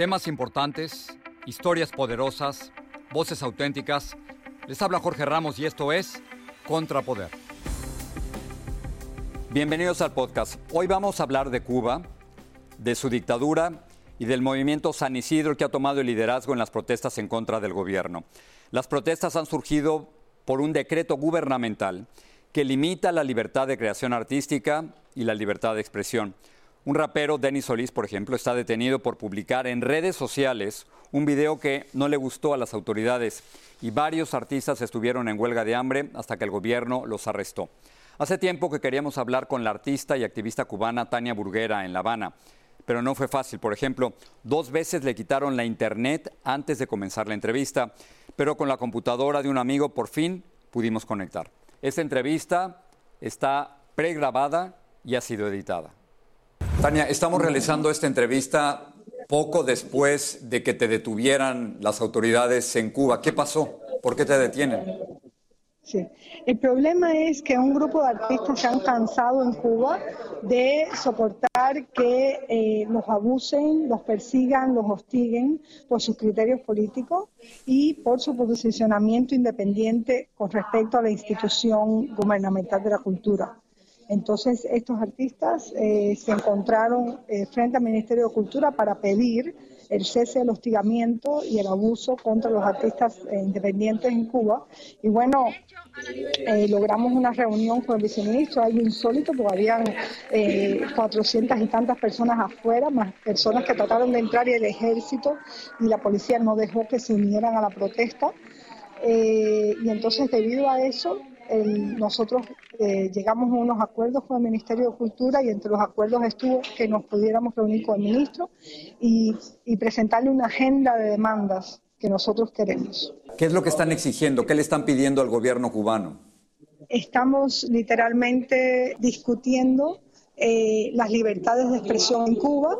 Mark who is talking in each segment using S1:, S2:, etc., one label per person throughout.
S1: Temas importantes, historias poderosas, voces auténticas. Les habla Jorge Ramos y esto es Contrapoder. Bienvenidos al podcast. Hoy vamos a hablar de Cuba, de su dictadura y del movimiento San Isidro que ha tomado el liderazgo en las protestas en contra del gobierno. Las protestas han surgido por un decreto gubernamental que limita la libertad de creación artística y la libertad de expresión. Un rapero, Denis Solís, por ejemplo, está detenido por publicar en redes sociales un video que no le gustó a las autoridades y varios artistas estuvieron en huelga de hambre hasta que el gobierno los arrestó. Hace tiempo que queríamos hablar con la artista y activista cubana Tania Burguera en La Habana, pero no fue fácil. Por ejemplo, dos veces le quitaron la internet antes de comenzar la entrevista, pero con la computadora de un amigo por fin pudimos conectar. Esta entrevista está pregrabada y ha sido editada. Tania, estamos realizando esta entrevista poco después de que te detuvieran las autoridades en Cuba. ¿Qué pasó? ¿Por qué te detienen?
S2: Sí, el problema es que un grupo de artistas se han cansado en Cuba de soportar que eh, los abusen, los persigan, los hostiguen por sus criterios políticos y por su posicionamiento independiente con respecto a la institución gubernamental de la cultura. Entonces, estos artistas eh, se encontraron eh, frente al Ministerio de Cultura para pedir el cese del hostigamiento y el abuso contra los artistas eh, independientes en Cuba. Y bueno, logramos una reunión con el viceministro, algo insólito, porque habían 400 y tantas personas afuera, más personas que trataron de entrar y el ejército y la policía no dejó que se unieran a la protesta. y entonces, debido a eso, nosotros eh, llegamos a unos acuerdos con el Ministerio de Cultura y entre los acuerdos estuvo que nos pudiéramos reunir con el ministro y, y presentarle una agenda de demandas que nosotros queremos.
S1: ¿Qué es lo que están exigiendo? ¿Qué le están pidiendo al gobierno cubano?
S2: Estamos literalmente discutiendo eh, las libertades de expresión en Cuba,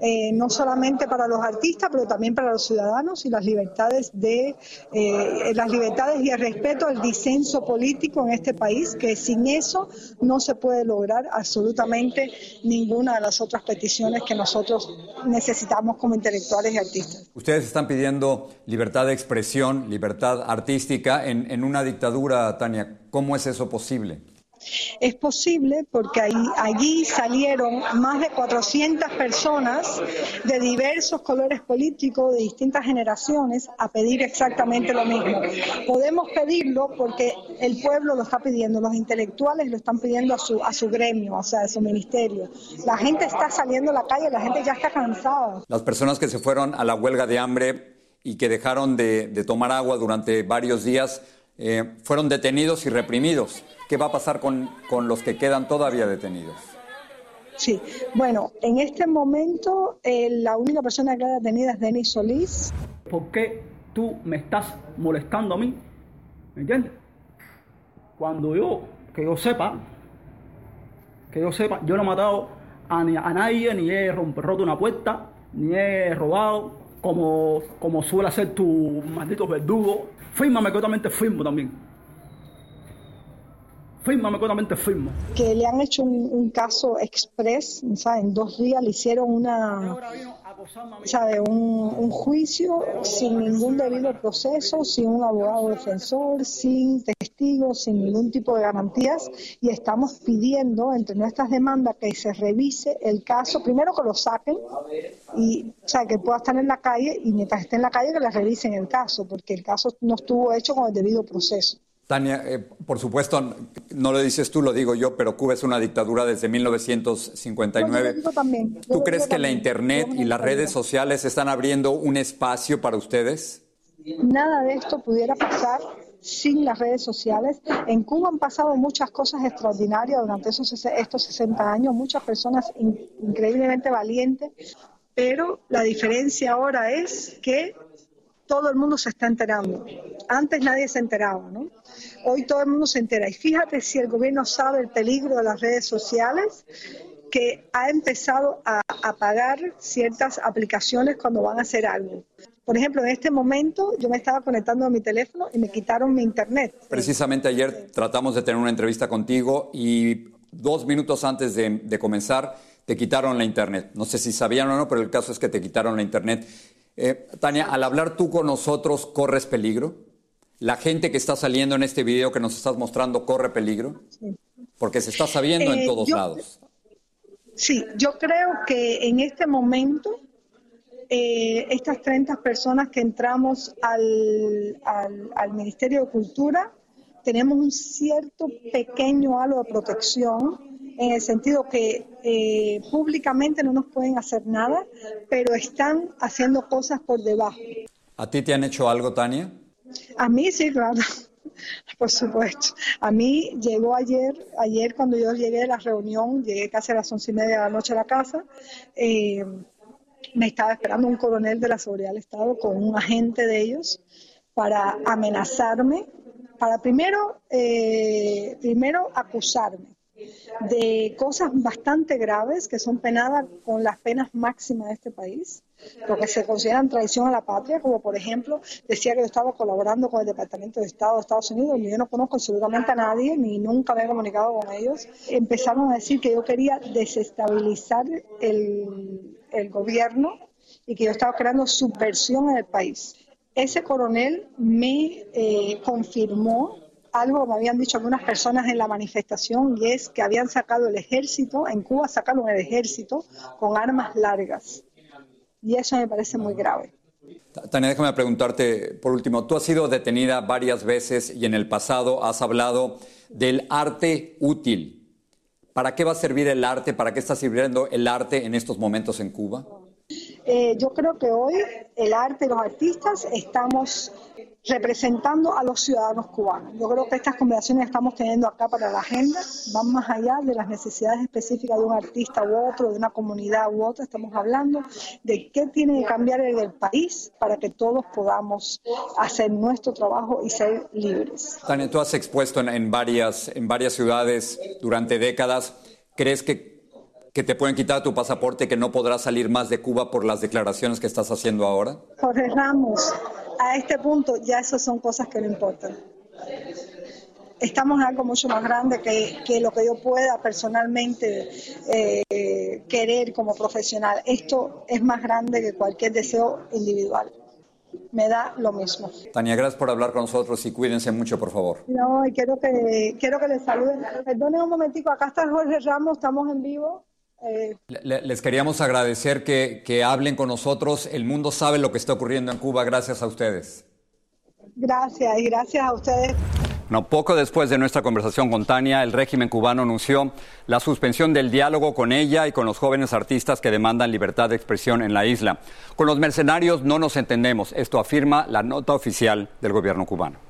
S2: eh, no solamente para los artistas, pero también para los ciudadanos y las libertades de eh, las libertades y el respeto al disenso político en este país, que sin eso no se puede lograr absolutamente ninguna de las otras peticiones que nosotros necesitamos como intelectuales y artistas.
S1: Ustedes están pidiendo libertad de expresión, libertad artística en, en una dictadura, Tania. ¿Cómo es eso posible?
S2: Es posible porque allí salieron más de 400 personas de diversos colores políticos, de distintas generaciones, a pedir exactamente lo mismo. Podemos pedirlo porque el pueblo lo está pidiendo, los intelectuales lo están pidiendo a su, a su gremio, o sea, a su ministerio. La gente está saliendo a la calle, la gente ya está cansada.
S1: Las personas que se fueron a la huelga de hambre y que dejaron de, tomar agua durante varios días eh, fueron detenidos y reprimidos. ¿Qué va a pasar con, con los que quedan todavía detenidos?
S2: Sí, bueno, en este momento eh, la única persona que queda detenida es Denis Solís.
S3: ¿Por qué tú me estás molestando a mí? ¿Me entiendes? Cuando yo, que yo sepa, que yo sepa, yo no he matado a, a nadie, ni he roto una puerta, ni he robado, como, como suele hacer tu maldito verdugo. Fírmame que yo también te firmo también. Fírmame cortamente firmo.
S2: Que le han hecho un, caso express, En dos días le hicieron una, ¿sabe? Un, un, juicio sin ningún debido proceso, sin un abogado defensor, sin testigos, sin ningún tipo de garantías. Y estamos pidiendo, entre nuestras demandas, que se revise el caso, primero que lo saquen, y, o sea, que pueda estar en la calle, y mientras esté en la calle, que le revisen el caso, porque el caso no estuvo hecho con el debido proceso.
S1: Tania, eh, por supuesto, no lo dices tú, lo digo yo, pero Cuba es una dictadura desde 1959.
S2: también.
S1: ¿Tú crees que la Internet y las redes sociales están abriendo un espacio para ustedes?
S2: Nada de esto pudiera pasar sin las redes sociales. En Cuba han pasado muchas cosas extraordinarias durante esos, estos 60 años, muchas personas increíblemente valientes, pero la diferencia ahora es que todo el mundo se está enterando. Antes nadie se enteraba, ¿no? Hoy todo el mundo se entera. Y fíjate si el gobierno sabe el peligro de las redes sociales, que ha empezado a apagar ciertas aplicaciones cuando van a hacer algo. Por ejemplo, en este momento yo me estaba conectando a mi teléfono y me quitaron mi internet.
S1: Precisamente ayer tratamos de tener una entrevista contigo y dos minutos antes de, comenzar te quitaron la internet. No sé si sabían o no, pero el caso es que te quitaron la internet. Eh, Tania, al hablar tú con nosotros, ¿corres peligro? ¿La gente que está saliendo en este video que nos estás mostrando corre peligro? Porque se está sabiendo en eh, todos lados.
S2: Sí, yo creo que en este momento eh, estas 30 personas que entramos al, al, Ministerio de Cultura tenemos un cierto pequeño halo de protección en el sentido que eh, públicamente no nos pueden hacer nada, pero están haciendo cosas por debajo.
S1: ¿A ti te han hecho algo, Tania?
S2: A mí sí, claro. Por supuesto. A mí llegó ayer, ayer cuando yo llegué a la reunión, llegué casi a las once y media de la noche a la casa, eh, me estaba esperando un coronel de la seguridad del Estado con un agente de ellos para amenazarme, para primero, eh, primero acusarme de cosas bastante graves que son penadas con las penas máximas de este país, porque se consideran traición a la patria, como por ejemplo decía que yo estaba colaborando con el Departamento de Estado de Estados Unidos, y yo no conozco absolutamente a nadie, ni nunca me he comunicado con ellos. Empezaron a decir que yo quería desestabilizar el, el gobierno y que yo estaba creando subversión en el país. Ese coronel me eh, confirmó algo me habían dicho algunas personas en la manifestación y es que habían sacado el ejército, en Cuba sacaron el ejército con armas largas. Y eso me parece muy grave.
S1: Tania, déjame preguntarte por último, tú has sido detenida varias veces y en el pasado has hablado del arte útil. ¿Para qué va a servir el arte? ¿Para qué está sirviendo el arte en estos momentos en Cuba?
S2: Eh, yo creo que hoy el arte y los artistas estamos representando a los ciudadanos cubanos. Yo creo que estas conversaciones que estamos teniendo acá para la agenda van más allá de las necesidades específicas de un artista u otro, de una comunidad u otra. Estamos hablando de qué tiene que cambiar en el país para que todos podamos hacer nuestro trabajo y ser libres.
S1: Tania, tú has expuesto en, varias, en varias ciudades durante décadas. ¿Crees que, que te pueden quitar tu pasaporte, que no podrás salir más de Cuba por las declaraciones que estás haciendo ahora?
S2: Jorge Ramos, a este punto ya esas son cosas que no importan. Estamos en algo mucho más grande que, lo que yo pueda personalmente eh, querer como profesional. Esto es más grande que cualquier deseo individual me da lo mismo.
S1: Tania, gracias por hablar con nosotros y cuídense mucho, por favor.
S2: No, y quiero que, quiero que les saluden. Perdonen un momentico, acá está Jorge Ramos, estamos en vivo.
S1: Eh, les queríamos agradecer que, que hablen con nosotros. El mundo sabe lo que está ocurriendo en Cuba gracias a ustedes.
S2: Gracias y gracias a ustedes.
S1: No, poco después de nuestra conversación con Tania, el régimen cubano anunció la suspensión del diálogo con ella y con los jóvenes artistas que demandan libertad de expresión en la isla. Con los mercenarios no nos entendemos, esto afirma la nota oficial del gobierno cubano.